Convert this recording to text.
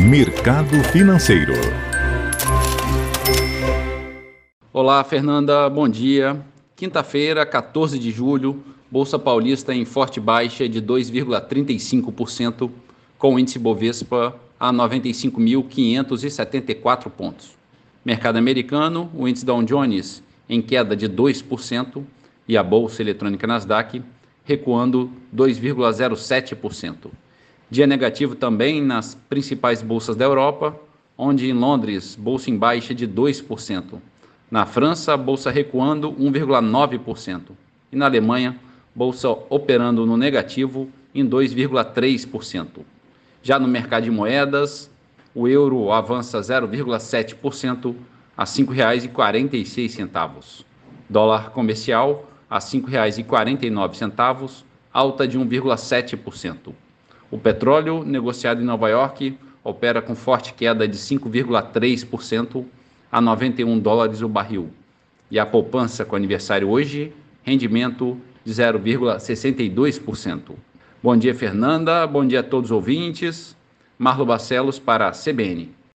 Mercado Financeiro. Olá, Fernanda, bom dia. Quinta-feira, 14 de julho, Bolsa Paulista em forte baixa de 2,35%, com o índice Bovespa a 95.574 pontos. Mercado americano, o índice Dow Jones em queda de 2% e a bolsa eletrônica Nasdaq recuando 2,07%. Dia negativo também nas principais bolsas da Europa, onde em Londres, bolsa em baixa de 2%. Na França, bolsa recuando 1,9%. E na Alemanha, bolsa operando no negativo em 2,3%. Já no mercado de moedas, o euro avança 0,7% a R$ 5,46. Dólar comercial a R$ 5,49, alta de 1,7%. O petróleo negociado em Nova York opera com forte queda de 5,3% a 91 dólares o barril. E a poupança com aniversário hoje, rendimento de 0,62%. Bom dia, Fernanda. Bom dia a todos os ouvintes. Marlo Barcelos para a CBN.